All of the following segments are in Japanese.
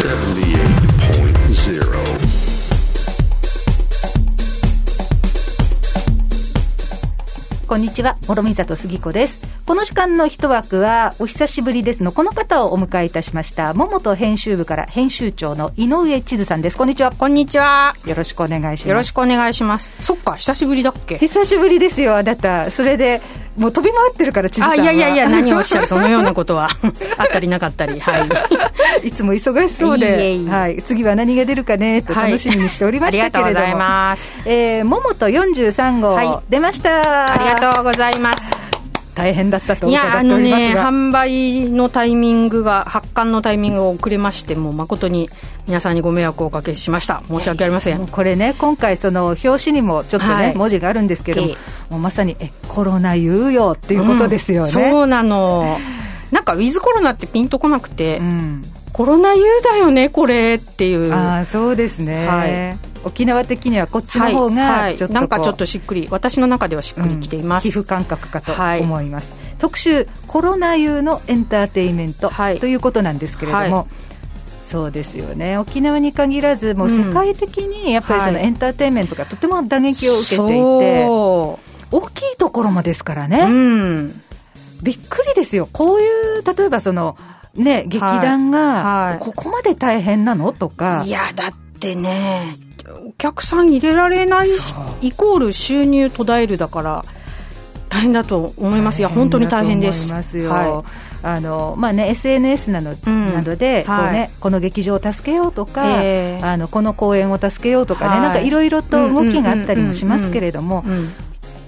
78.0こんにちは、諸見里杉子です。この時間の一枠は、お久しぶりですの、この方をお迎えいたしました、桃と編集部から編集長の井上千鶴さんです。こんにちは。こんにちは。よろしくお願いします。よろしくお願いします。そっか、久しぶりだっけ？久しぶりですよ、あなた。それで、もう飛び回ってるから、千鶴さあ、んは。いやいやいや、何をおっしゃる、そのようなことは。あったりなかったり、はい。いつも忙しそうで、いえいえ。はい、次は何が出るかねと楽しみにしておりましたけれども、はいありがとうございます。えー、桃と43号、はい。出ました。ありがとうございます。大変だったといや、あのね、販売のタイミングが、発刊のタイミングが遅れまして、もう誠に皆さんにご迷惑をおかけしました。申し訳ありません。これね、今回、その表紙にもちょっとね、はい文字があるんですけども、えもうまさにえコロナ言うよっていうことですよね。うんそうなの。なんか、ウィズコロナってピンとこなくて、うんコロナ言うだよね、これっていう。ああそうですね、はい沖縄的にはこっちの方はいはい。がちょっとこう、なんかちょっとしっくり私の中ではしっくりきています、うん皮膚感覚かとはい。思います、特集コロナ湯のエンターテインメント、はい。ということなんですけれども、はい。そうですよね。沖縄に限らずもう世界的にやっぱりそのはいエンターテインメントがとても打撃を受けていて、そ大きいところもですからう、ね、うん、びっくりですよ。こういう例えばそのね劇団はい。がここまで大変なの？とか、いやだってねお客さん入れられないしイコール収入途絶えるだから大変だと思いますい。や本当に大変です。思いあのまあね、SNS なの,、ん。などで、こうはい。ね、この劇場を助けようとか、ええ。あのこの公演を助けようとかね、はい。なんかいろいろと動きがあったりもしますけれども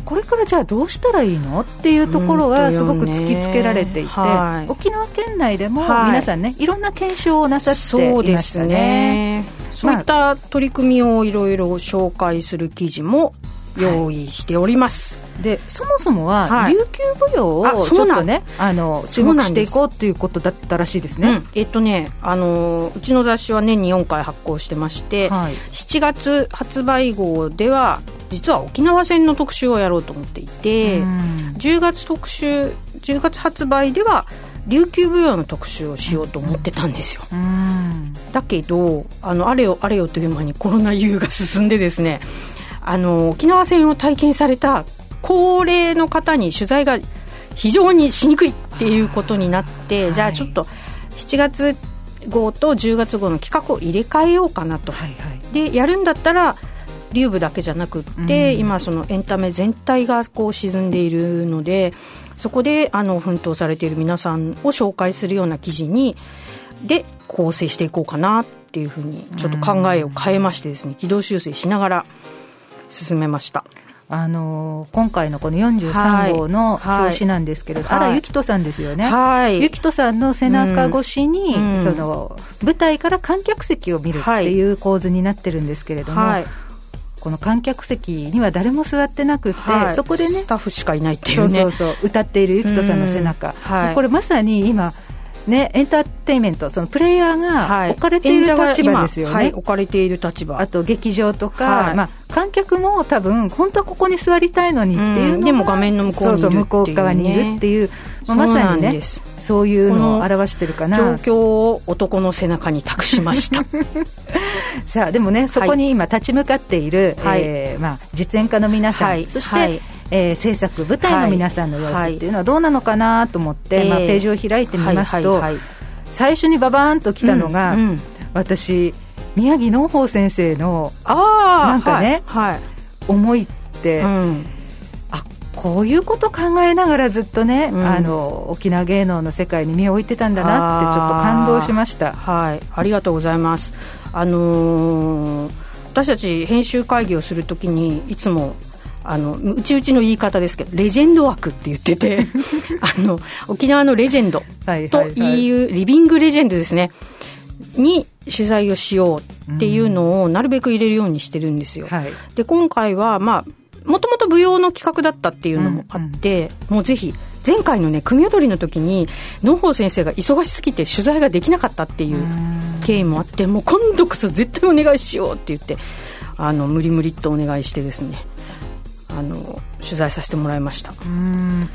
これからじゃあどうしたらいいのっていうところはすごく突きつけられていて、はい。沖縄県内でもはい。皆さんね、いろんな検証をなさってそうでいましたすね。ねそういった取り組みをいろいろ紹介する記事も用意しております、でそもそもは、はい。琉球舞踊あをちょっとねあの注目していこうっていうことだったらしいですね。うん。えっとねあのうちの雑誌は年に4回発行してまして、はい。7月発売号では実は沖縄戦の特集をやろうと思っていて、うん。10月特集10月発売では琉球舞踊の特集をしようと思ってたんですよ、うんだけどあのあれよあれよという間にコロナ優が進んでですねあの沖縄戦を体験された高齢の方に取材が非常にしにくいっていうことになって、はい。じゃあちょっと7月号と10月号の企画を入れ替えようかなと、はいはい。でやるんだったら流部だけじゃなくって、うん。今そのエンタメ全体がこう沈んでいるのでそこであの奮闘されている皆さんを紹介するような記事にで構成していこうかなっていうふうにちょっと考えを変えましてですね軌道修正しながら進めました。あのー今回のこの43号のはい。表紙なんですけれど、はい。荒ゆきとさんですよね。はい。ゆきとさんの背中越しに、うん。うん。その舞台から観客席を見るっていう構図になってるんですけれども、はい。この観客席には誰も座ってなくて、はい。そこでねスタッフしかいないっていそううね。そうそう歌っているゆきとさんの背中、うんはい。これまさに今ねエンターテインメントそのプレイヤーがはい。置かれている立場ですよね、今はい置かれている立場。あと劇場とか、はい。まあ、観客も多分本当はここに座りたいのにっていううん。でも画面の向こうね。そうそう向こう側にいるっていう、まあ、まさにねそういうのを表してるかな。状況を男の背中に託しました。さあでもねそこに今立ち向かっている、はい。えーまあ、実演家の皆さん、はい。そして、はいえー制作舞台の皆さんの様子っていうのはどうなのかなと思って、はい。まあ、えー。ページを開いてみますと、最初にババーンと来たのが、うんうん。私宮城農法先生のああなんかねはい、はい。思いって、うん。あこういうこと考えながらずっとね、うん。あの沖縄芸能の世界に身を置いてたんだなってちょっと感動しました。はい、ありがとうございます。あのー私たち編集会議をするときにいつもあのうちうちの言い方ですけどレジェンド枠って言ってて あの沖縄のレジェンドとはいはいはい。いうリビングレジェンドですね。に取材をしようっていうのをなるべく入れるようにしてるんですよ。はい。で今回はまあもともと舞踊の企画だったっていうのもあって、もうぜひ前回のね組踊りの時に野宝先生が忙しすぎて取材ができなかったっていう経緯もあってもう今度こそ絶対お願いしようって言ってあの無理無理っとお願いしてですねあの取材させてもらいました。うん。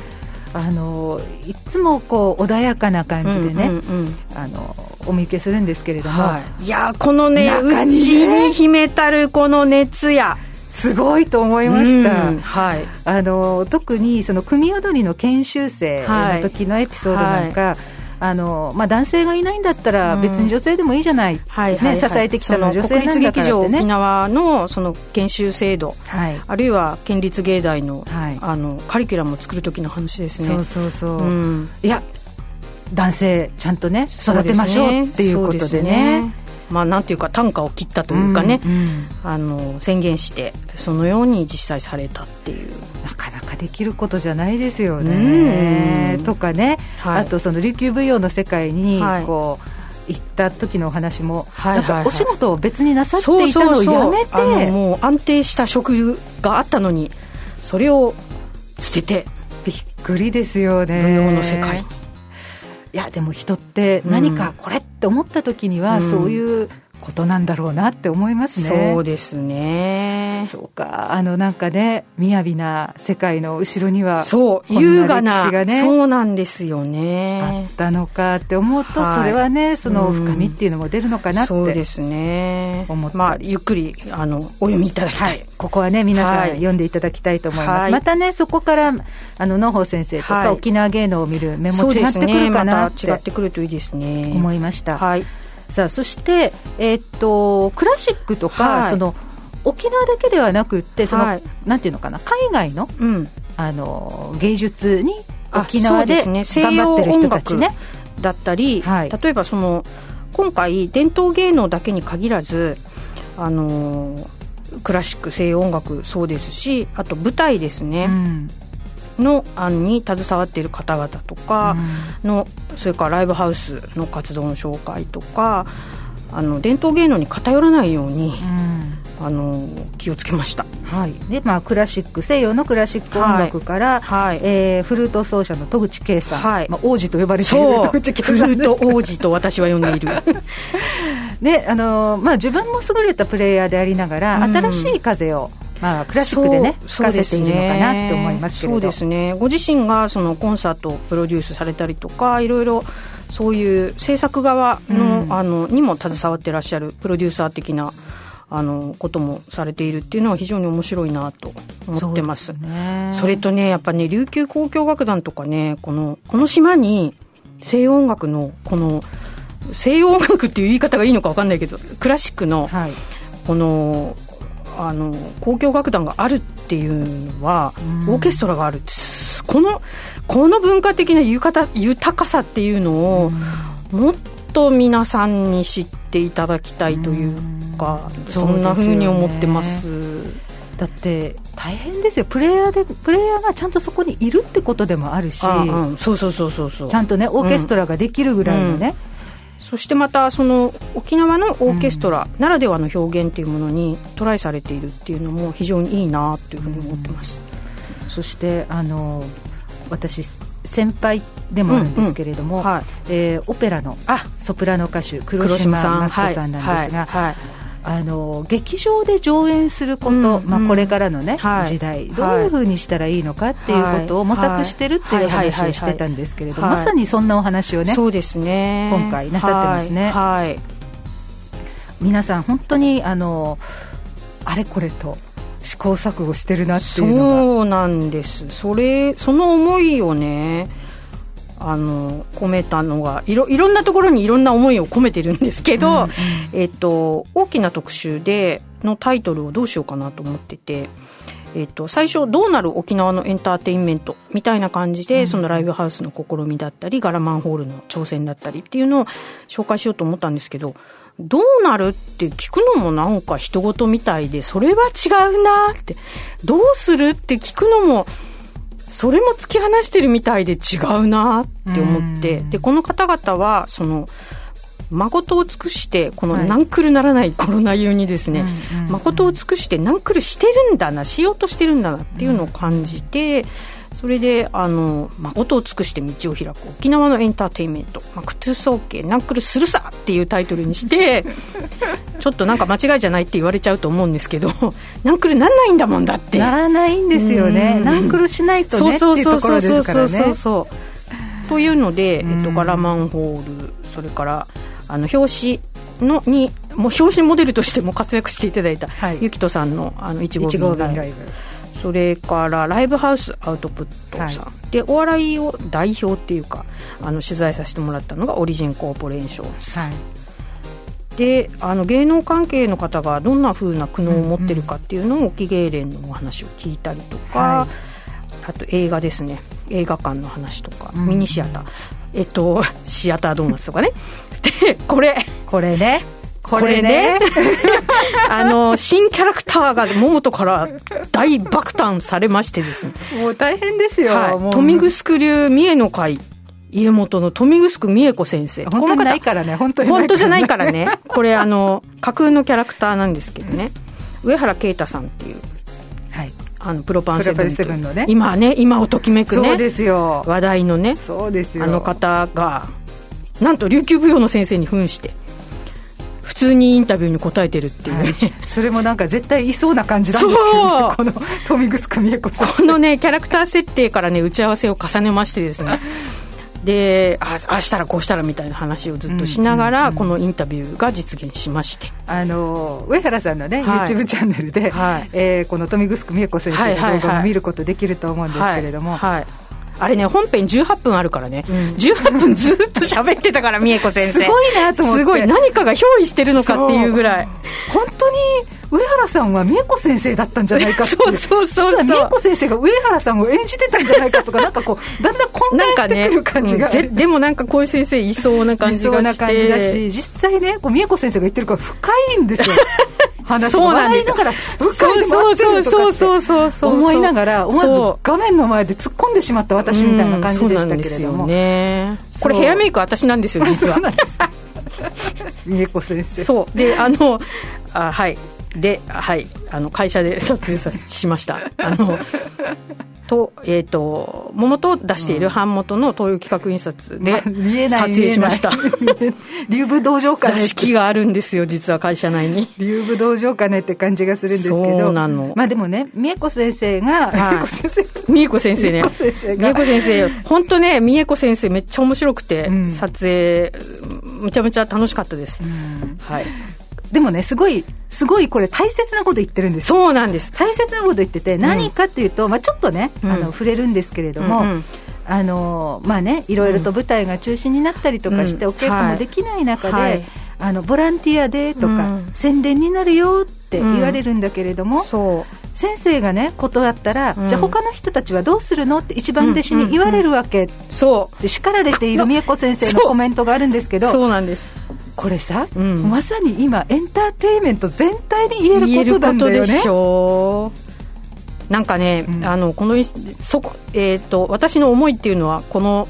あのいつもこう穏やかな感じでね、うんうんうん、あのお見受けするんですけれども、はい、いやこのね内に秘めたるこの熱や。すごいと思いました、うん、はい、あの特にその組踊りの研修生の時のエピソードなんか、はいあのまあ、男性がいないんだったら別に女性でもいいじゃない、うんはいはいはい、ね、支えてきたのは女性なんだから、ね、国立劇場沖縄のその研修制度、はい、あるいは県立芸大の,、はい、あのカリキュラムを作る時の話ですね。そうそうそう、うん、いや男性ちゃんとね育てましょうっていうことでね。まあ、なんていうか単価を切ったというかね、うんうん、あの宣言してそのように実際されたっていうなかなかできることじゃないですよね。とかね、はい、あとその琉球舞踊の世界にこう、行った時のお話も、はいはいはい、お仕事を別になさっていたのをやめて。もう安定した職があったのにそれを捨ててびっくりですよね。舞踊の世界いやでも人って何かこれって思った時には、そういうことなんだろうなって思いますね。そうですね。そうか。あのなんかね、雅な世界の後ろには、そう、優雅な、ね、そうなんですよね。あったのかって思うと、はい、それはね、その深みっていうのも出るのかなって、そうですね。思まあ、ゆっくり、あの、お読みいただきたい。はい、ここはね、皆さん読んでいただきたいと思います。はい、またね、そこから、あの、野穂先生とか、沖縄芸能を見る目も違ってくるかなって、ね、ま、違ってくるといいですね。思いました。はい。さあそして、えー、っとクラシックとか、はい、その沖縄だけではなくってその、はい、なんていうのかな海外のうん、あの芸術に沖縄で頑張ってる人たちね。だったり、はい、例えばその今回伝統芸能だけに限らずあのクラシック西洋音楽そうですしあと舞台ですね、うんの案に携わっている方々とかの、うん、それからライブハウスの活動の紹介とかあの伝統芸能に偏らないように、うん、あの気をつけました、はい。でまあ、クラシック西洋のクラシック音楽から、はい、えー、フルート奏者の戸口圭さん、はい。まあ、王子と呼ばれている戸口圭さん。フルート王子と私は呼んでいる。であの、まあ、自分も優れたプレイヤーでありながら、うん、新しい風をまあ、クラシックでね吹かせているのかなって思いますけれど。そうですね。ご自身がそのコンサートをプロデュースされたりとかいろいろそういう制作側の,、あのにも携わってらっしゃるプロデューサー的なあのこともされているっていうのは非常に面白いなと思ってます。そね、それとねやっぱね琉球交響楽団とかねこのこの島に西洋音楽のこの西洋音楽っていう言い方がいいのか分かんないけどクラシックの、はい、このあの交響楽団があるっていうのは、オーケストラがあるこのこの文化的な豊かさっていうのを、もっと皆さんに知っていただきたいというか、うそんなふうに思ってます。だって大変ですよ。プレイヤーでプレイヤーがちゃんとそこにいるってことでもあるし、うん、そうそうそうそうそう。ちゃんとねオーケストラができるぐらいのね、うんそしてまたその沖縄のオーケストラならではの表現っていうものにトライされているっていうのも非常にいいなというふうに思ってます、うん、そしてあの私先輩でもあるんですけれども、うん。うんはい、えー、オペラのソプラノ歌手黒島真子さんなんですが、はい。はい。はいあの劇場で上演すること、うん、まあ、これからのね、はい、時代どういうふうにしたらいいのかっていうことを模索してるっていう話をしてたんですけれども、まさにそんなお話をねそうですね。今回なさってますね。はい、皆さん本当にあのあれこれと試行錯誤してるなっていうのが。そうなんです。それその思いをねあの込めたのがいろいろんなところにいろんな思いを込めてるんですけど、うんうん、えっと、大きな特集でのタイトルをどうしようかなと思ってて、えっと、最初「どうなる沖縄のエンターテインメント」みたいな感じで、うん、そのライブハウスの試みだったりガラマンホールの挑戦だったりっていうのを紹介しようと思ったんですけどどうなるって聞くのもなんか人事みたいでそれは違うなってどうするって聞くのもそれも突き放してるみたいで違うなって思って、でこの方々はその誠を尽くしてこのナンクルならないコロナ用にですね、誠を尽くしてナンクルしてるんだなしようとしてるんだなっていうのを感じて、それであの「誠を尽くして道を開く。沖縄のエンターテインメント、まあ、靴総計ナンクルするさ!」っていうタイトルにして ちょっとなんか間違いじゃないって言われちゃうと思うんですけど ナンクルなんないんだもんだって。ならないんですよね。ナンクルしないとねっていうところですからね。というので、えっと、ガラマンホールそれからあの表紙のにもう表紙モデルとしても活躍していただいた、はい、ゆきとさんのあの1号便ライブそれからライブハウスアウトプットさん、はい、でお笑いを代表っていうかあの取材させてもらったのがオリジンコーポレーションさん、はい、であの芸能関係の方がどんなふうな苦悩を持ってるかっていうのを沖芸連のお話を聞いたりとか、はい、あと映画ですね。映画館の話とか、ミニシアター。えっと シアタードーナツとかね。でこれ。これねこれね。あの新キャラクターが桃とから大爆誕されましてですね。もう大変ですよ、はい、豊見城流三重の会家元の豊見城美恵子先生。本当にないからね本当に本当じゃないからね。これあの架空のキャラクターなんですけどね。上原啓太さんっていうはい。あのプロパンセブンのね。今ね今をときめくね。そうですよ。話題のね。そうですよ。あの方がなんと琉球舞踊の先生に扮して普通にインタビューに答えてるっていう。ね、はい、それもなんか絶対いそうな感じなんですよね。この富城美恵子さん。このねキャラクター設定からね打ち合わせを重ねましてですね。でああしたらこうしたらみたいな話をずっとしながら、このインタビューが実現しまして。あの上原さんのね、はい、YouTube チャンネルで、はい、えー、この富城美恵子先生の動画を見ることできると思うんですけれども、はい、はいあれね、本編18分あるからね、うん、18分ずっと喋ってたから、美恵子先生。すごいなと思って。すごい、何かが憑依してるのかっていうぐらい。本当に上原さんは美恵子先生だったんじゃないかって そうそうそう実は美恵子先生が上原さんを演じてたんじゃないかとか なんかこうだんだん混乱してくる感じが、ねうん、でもなんかこういう先生いそうな感じがして。いそうな感じだし実際ねこう美恵子先生が言ってるから深いんですよ話そうなんです。ながらうそうそうそうそうそう思いながら思わず画面の前で突っ込んでしまった私みたいな感じでしたけれども、うん、ね。これヘアメイク私なんですよ実は。美恵子先生。そう。であのあはい。で、はい、あの会社で撮影さしました。あのと、えっ、ー、と、桃と出している版元の東洋企画印刷で撮影しました。竜武道場かね。座敷があるんですよ、実は会社内に。竜武道場かねって感じがするんですけど。そうなの。まあでもね、美恵子先生が、美恵子先生ね。美恵子先生、本当ね、美恵子先生めっちゃ面白くて、うん、撮影、めちゃめちゃ楽しかったです。うん、はい。でもね、すごい、すごいこれ大切なこと言ってるんですそうなんです。大切なこと言ってて、何かっていうと、まあちょっとね、あの、触れるんですけれども、あのまあね、いろいろと舞台が中止になったりとかして、お稽古もできない中で、あのボランティアでとか、宣伝になるよって言われるんだけれども、先生がね断ったら、じゃあ他の人たちはどうするのって一番弟子に言われるわけ、そう。で叱られている美恵子先生のコメントがあるんですけどそうなんですこれさ、うん、まさに今エンターテインメント全体に言えることなんだよね。でしょなんかね、うん、あのこのそこ、えーと、私の思いっていうのはこの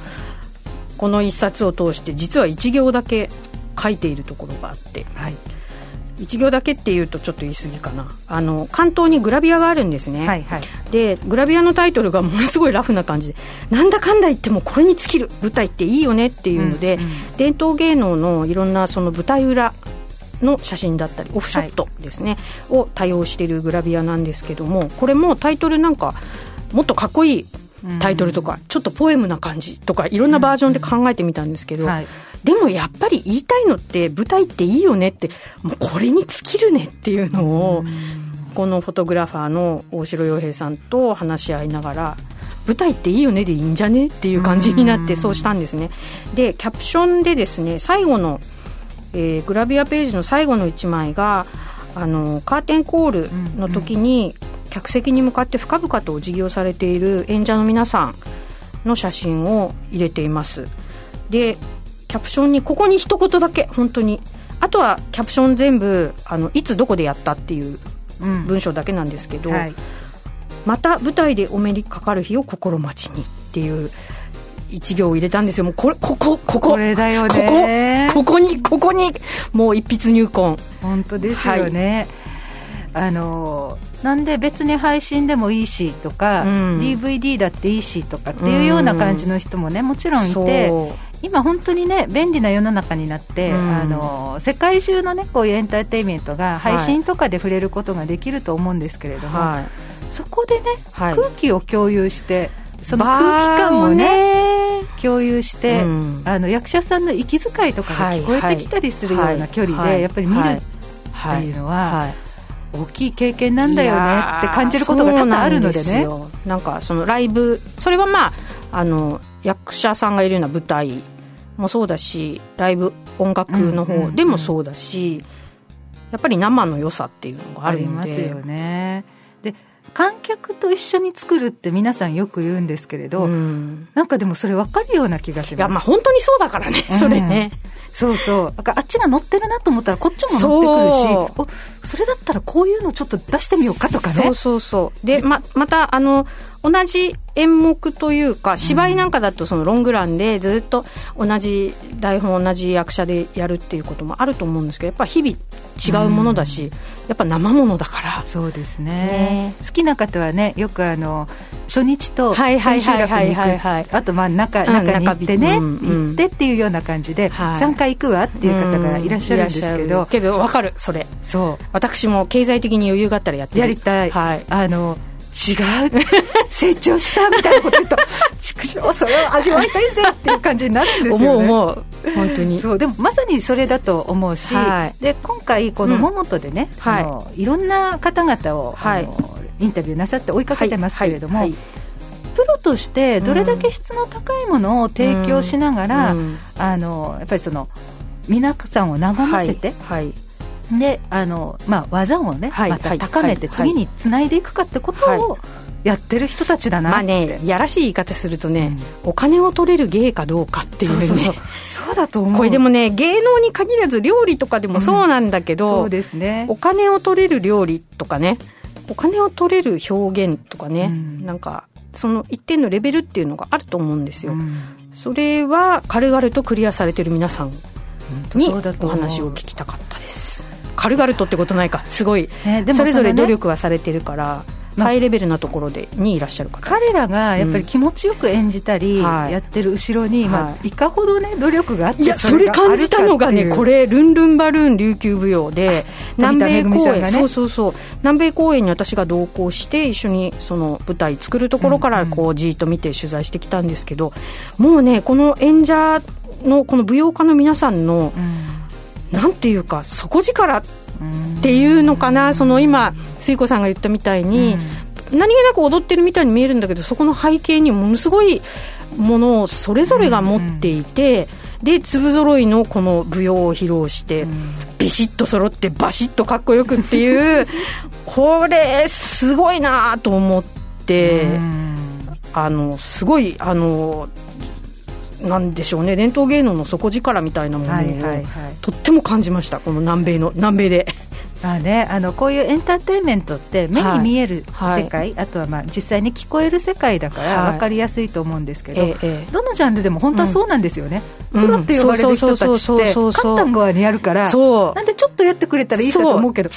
この一冊を通して実は一行だけ書いているところがあって、はい、1行だけっていうとちょっと言い過ぎかな。あの関東にグラビアがあるんですね、はいはい、でグラビアのタイトルがものすごいラフな感じでなんだかんだ言ってもこれに尽きる舞台っていいよねっていうので、うんうん、伝統芸能のいろんなその舞台裏の写真だったりオフショットですね、はい、を多用しているグラビアなんですけどもこれもタイトルなんかもっとかっこいいタイトルとか、うん、ちょっとポエムな感じとかいろんなバージョンで考えてみたんですけど、うん。はい、でもやっぱり言いたいのって舞台っていいよねってもうこれに尽きるねっていうのを、このフォトグラファーの大城洋平さんと話し合いながら舞台っていいよねでいいんじゃねっていう感じになってそうしたんですね。でキャプションでですね最後の、えー、グラビアページの最後の1枚があのカーテンコールの時に、客席に向かって深々とお辞儀をされている演者の皆さんの写真を入れています。でキャプションにここに一言だけ本当にあとはキャプション全部あのいつどこでやったっていう文章だけなんですけど、うんはい、また舞台でお目にかかる日を心待ちにっていう一行を入れたんですよ。もうこれこここここれだよね。ここここにここにもう一筆入魂。本当ですよね、はい、あのなんで別に配信でもいいしとか、うん、DVD だっていいしとかっていうような感じの人もねもちろんいて、今本当にね便利な世の中になって、うん、あの世界中のねこういうエンターテインメントが配信とかで触れることができると思うんですけれども、はい、そこでね、はい、空気を共有してその空気感もね共有して、うん、あの役者さんの息遣いとかが聞こえてきたりするような距離で、やっぱり見るっていうのは、大きい経験なんだよねって感じることが多々あるのでね。なんかそのライブそれはまああの役者さんがいるような舞台もそうだしライブ音楽の方でもそうだし、やっぱり生の良さっていうのがあるので。ありますよね。で観客と一緒に作るって皆さんよく言うんですけれど、うん、なんかでもそれ分かるような気がします。いやまあ本当にそうだからね、それね、そうそう。あっちが乗ってるなと思ったらこっちも乗ってくるし、そそれだったらこういうのちょっと出してみようかとかね。そうそうそう。で、ま、また、あの、同じ演目というか芝居なんかだとそのロングランでずっと同じ台本同じ役者でやるっていうこともあると思うんですけどやっぱ日々違うものだし、うん、やっぱ生ものだから。そうですね、ね、好きな方はねよくあの初日と千秋楽に行く。あとまあ中中に行ってね、うん、行ってっていうような感じで、はい、3回行くわっていう方がいらっしゃるんですけど、うん、けど分かるそれ。そう。私も経済的に余裕があったらやってやりたい、はい、あの違う。成長したみたいなこと言うと畜生それを味わいたいぜっていう感じになるんですよね。思う思う。本当に。そうでもまさにそれだと思うし、はい、で今回この「桃と」でね、うん、はい、のいろんな方々を、はい、インタビューなさって追いかけてますけれども、はい。はい。プロとしてどれだけ質の高いものを提供しながら、うん、あのやっぱりその皆さんを和ませて、はい、であの、まあ、技をね、はい、また高めて次につないでいくかってことをやってる人たちだなまあねやらしい言い方するとね、うん、お金を取れる芸かどうかっていうね。そうそうそう。だと思う。これでもね芸能に限らず料理とかでもそうなんだけど、うん、そうですね。お金を取れる料理とかねお金を取れる表現とかね、うん、なんかその一定のレベルっていうのがあると思うんですよ、それは軽々とクリアされてる皆さんにお話を聞きたかった軽々とってことないか。すごい、ね、それぞれ努力はされてるから、まあ、ハイレベルなところでにいらっしゃる方。彼らがやっぱり気持ちよく演じたり、やってる後ろに、はいまあ、い。かほどね努力があっていやそれ感じたのがねこれルンルンバルーン琉球舞踊で南米公演、ね、そうそうそう。南米公演に私が同行して一緒にその舞台作るところからこうじっと見て取材してきたんですけど、もうねこの演者のこの舞踊家の皆さんの、うんなんていうか底力っていうのかな。その今水子さんが言ったみたいに、何気なく踊ってるみたいに見えるんだけどそこの背景にものすごいものをそれぞれが持っていて、で粒揃いのこの舞踊を披露して、ビシッと揃ってバシッとかっこよくっていう これすごいなと思って、あのすごいあのなんでしょうね。伝統芸能の底力みたいなものを、はいはいはい、とっても感じました。この南米の南米で。まあね、あのこういうエンターテインメントって目に見える世界、はい、あとはまあ実際に聞こえる世界だから分かりやすいと思うんですけど、はい、どのジャンルでも本当はそうなんですよね、うん、プロって呼ばれる人たちって簡単側にやるからなんでちょっとやってくれたらいいかと思うけど違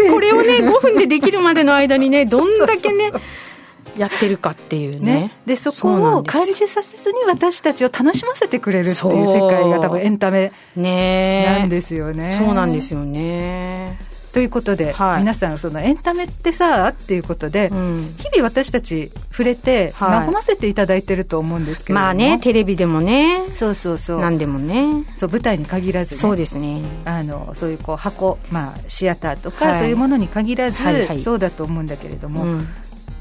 う違うこれをね5分でできるまでの間にね どんだけねやってるかっていうね、ね、でそこを感じさせずに私たちを楽しませてくれるっていう世界が多分エンタメなんですよね。そうなんですよね。ということで、はい、皆さんそのエンタメってさっていうことで、うん、日々私たち触れて和ませていただいてると思うんですけどまあねテレビでもね。そうそうそう。何でもね。そう舞台に限らず、ね、そうですね。あのそういうこう箱、まあ、シアターとか、はい、そういうものに限らず、はいはい、そうだと思うんだけれども、うん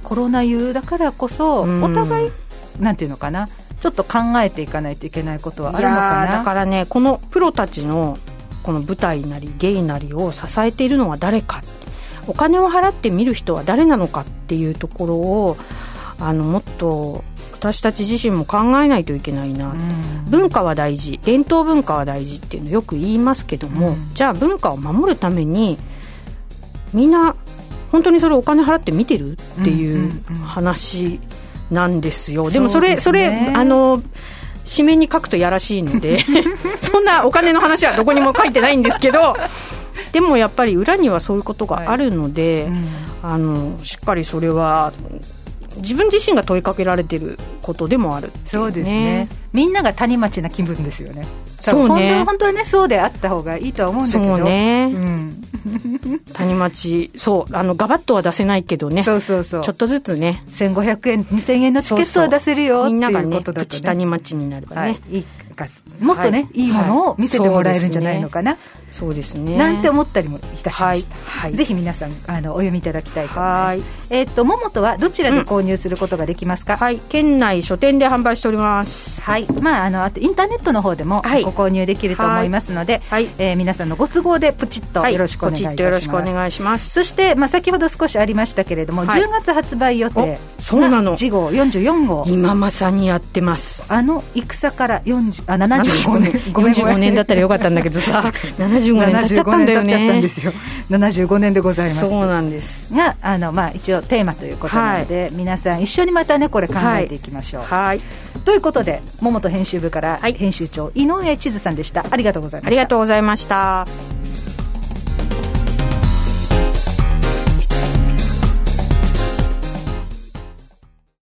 コロナ優だからこそ、お互い、なんていうのかな、ちょっと考えていかないといけないことはあるのかな。だからね、このプロたちのこの舞台なり、芸なりを支えているのは誰か、お金を払って見る人は誰なのかっていうところを、あのもっと私たち自身も考えないといけないな、うん、文化は大事。伝統文化は大事っていうのよく言いますけども、うん、じゃあ文化を守るためにみんな本当にそれお金払って見てる？っていう話なんですよ、でもそれそれあの紙面に書くとやらしいので そんなお金の話はどこにも書いてないんですけど でもやっぱり裏にはそういうことがあるので、はい。うん、あのしっかりそれは自分自身が問いかけられてることでもある、ね、そうですね。みんなが谷町な気分ですよね。そうね。本当はねそうであった方がいいとは思うんだけど。そうね、うん、谷町そうあのガバッとは出せないけどね。そうそうそう。ちょっとずつね。1500円2000円のチケットは出せるよみんながねプチ谷町になればね、はい、いいもっとね、はい、いいものを見せてもらえるんじゃないのかな、そうですね。なんて思ったりもいたしました、はい、ぜひ皆さんあのお読みいただきたいと思います。えっ、ー、と桃とはどちらで購入することができますか、うん、はい。県内書店で販売しております。はい。まああのあとインターネットの方でもご購入できると思いますので、はい。えー、皆さんのご都合でプチッとよろしくお願いします、よろしくお願いします。そして、まあ、先ほど少しありましたけれども、はい、10月発売予定。そうなの。次号44号。今まさにやってます。あの戦から40あ75年。45年。だったらよかったんだけどさ。75 年経っちゃったんだよね。ちゃったんですよ。75年でございます。そうなんです。があの、まあ、一応テーマということなので、はい、皆さん一緒にまたねこれ考えていきましょう、はい、ということで桃と編集部から編集長井上千鶴さんでした。ありがとうございました。ありがとうございました